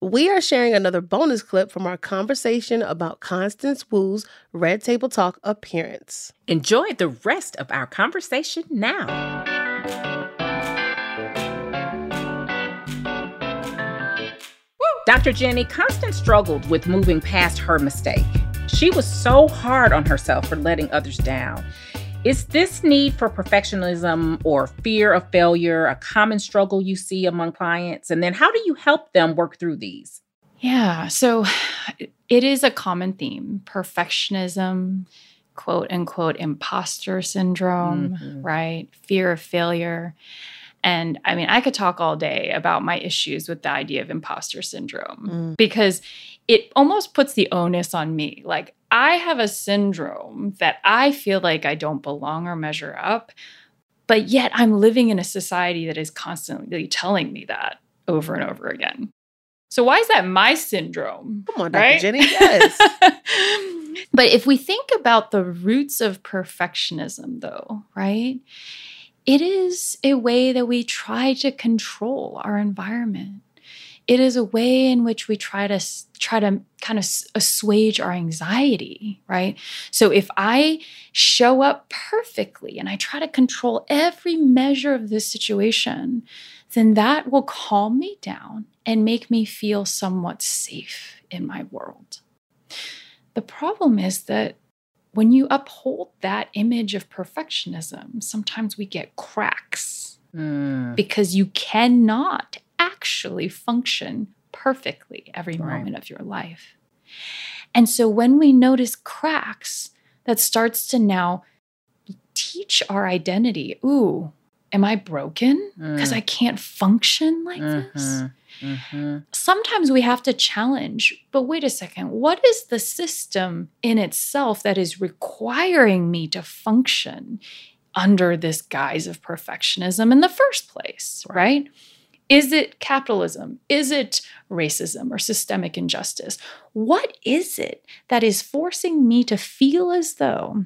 We are sharing another bonus clip from our conversation about Constance Wu's Red Table Talk appearance. Enjoy the rest of our conversation now. Dr. Jenny, Constance struggled with moving past her mistake. She was so hard on herself for letting others down. Is this need for perfectionism or fear of failure a common struggle you see among clients? And then how do you help them work through these? Yeah, so it is a common theme perfectionism, quote unquote, imposter syndrome, mm-hmm. right? Fear of failure. And I mean, I could talk all day about my issues with the idea of imposter syndrome mm. because it almost puts the onus on me. Like, I have a syndrome that I feel like I don't belong or measure up, but yet I'm living in a society that is constantly telling me that over and over again. So why is that my syndrome? Come on, Dr. Right? Jenny. Yes. but if we think about the roots of perfectionism, though, right? It is a way that we try to control our environment. It is a way in which we try to try to kind of assuage our anxiety right? So if i show up perfectly and i try to control every measure of this situation then that will calm me down and make me feel somewhat safe in my world. The problem is that when you uphold that image of perfectionism sometimes we get cracks mm. because you cannot actually function perfectly every right. moment of your life. And so when we notice cracks, that starts to now teach our identity. Ooh, am I broken because mm. I can't function like mm-hmm. this? Mm-hmm. Sometimes we have to challenge, but wait a second, what is the system in itself that is requiring me to function under this guise of perfectionism in the first place, right? right? Is it capitalism? Is it racism or systemic injustice? What is it that is forcing me to feel as though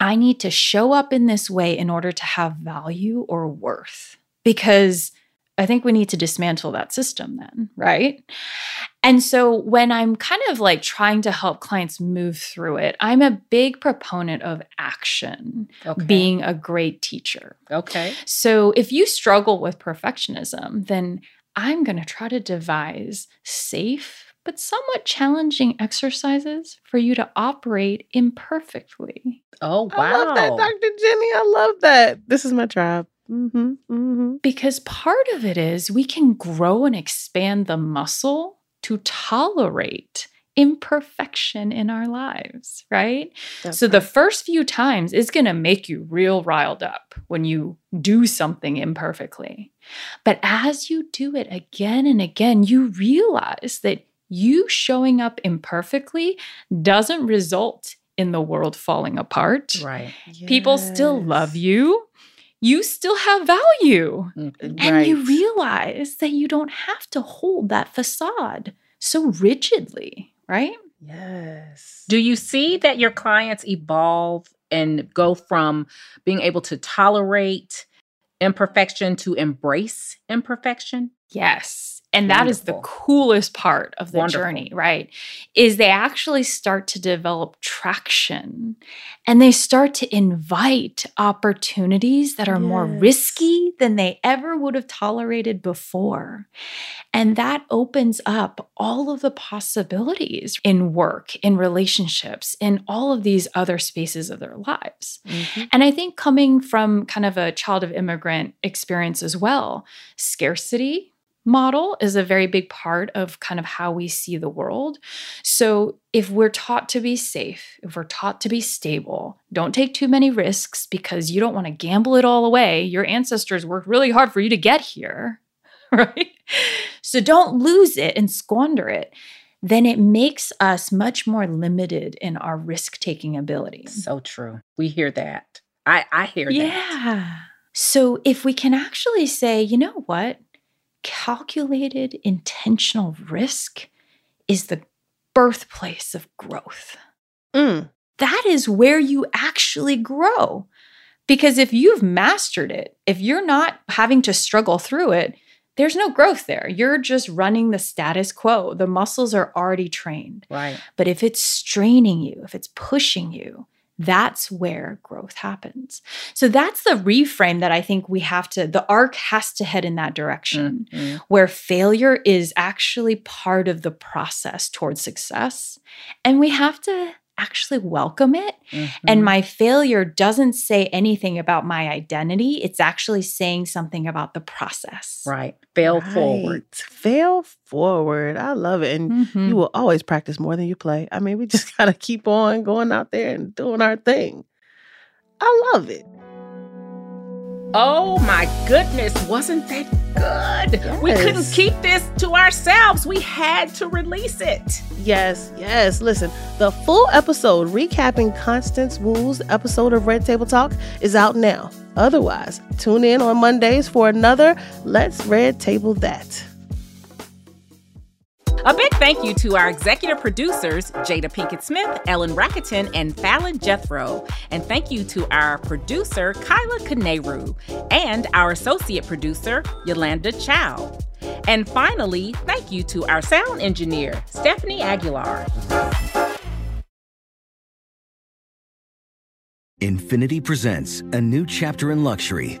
I need to show up in this way in order to have value or worth? Because I think we need to dismantle that system then, right? And so when I'm kind of like trying to help clients move through it, I'm a big proponent of action, okay. being a great teacher. Okay. So if you struggle with perfectionism, then I'm going to try to devise safe but somewhat challenging exercises for you to operate imperfectly. Oh, wow. I love that, Dr. Jenny. I love that. This is my tribe. Mm-hmm. Mm-hmm. Because part of it is we can grow and expand the muscle to tolerate imperfection in our lives, right? That's so the first few times is going to make you real riled up when you do something imperfectly. But as you do it again and again, you realize that you showing up imperfectly doesn't result in the world falling apart. Right. People still love you. You still have value. Mhm. And you realize that you don't have to hold that facade so rigidly, right? Yes. Do you see that your clients evolve and go from being able to tolerate imperfection to embrace imperfection? Yes. And that is the coolest part of the Wonderful. journey, right? Is they actually start to develop traction and they start to invite opportunities that are more risky than they ever would have tolerated before. And that opens up all of the possibilities in work, in relationships, in all of these other spaces of their lives. Mhm. And I think coming from kind of a child of immigrant experience as well, scarcity model is a very big part of kind of how we see the world. So if we're taught to be safe, if we're taught to be stable, don't take too many risks because you don't want to gamble it all away. Your ancestors worked really hard for you to get here, right? So don't lose it and squander it. Then it makes us much more limited in our risk taking ability. So true. We hear that. I, I hear that. Yeah. So if we can actually say, you know what? Calculated intentional risk is the birthplace of growth. Mm. That is where you actually grow. Because if you've mastered it, if you're not having to struggle through it, there's no growth there. You're just running the status quo. The muscles are already trained. Right. But if it's straining you, if it's pushing you, that's where growth happens. So that's the reframe that I think we have to, the arc has to head in that direction Mhm. where failure is actually part of the process towards success. And we have to actually welcome it. And Mhm. my failure doesn't say anything about my identity, it's actually saying something about the process. right. Fail forward. Fail forward. I love it. And Mhm. you will always practice more than you play. I mean, we just gotta keep on going out there and doing our thing. I love it. Oh my goodness, wasn't that good? We couldn't keep this to ourselves. We had to release it. Yes, yes. Listen, the full episode recapping Constance Wu's episode of Red Table Talk is out now. Otherwise, tune in on Mondays for another Let's Red Table That. A big thank you to our executive producers, Jada Pinkett Smith, Ellen Rakieten, and Fallon Jethroe. And thank you to our producer, Kyla Carneiro, and our associate producer, Yolanda Chow. And finally, thank you to our sound engineer, Stepfanie Aguilar. Infiniti presents a new chapter in luxury,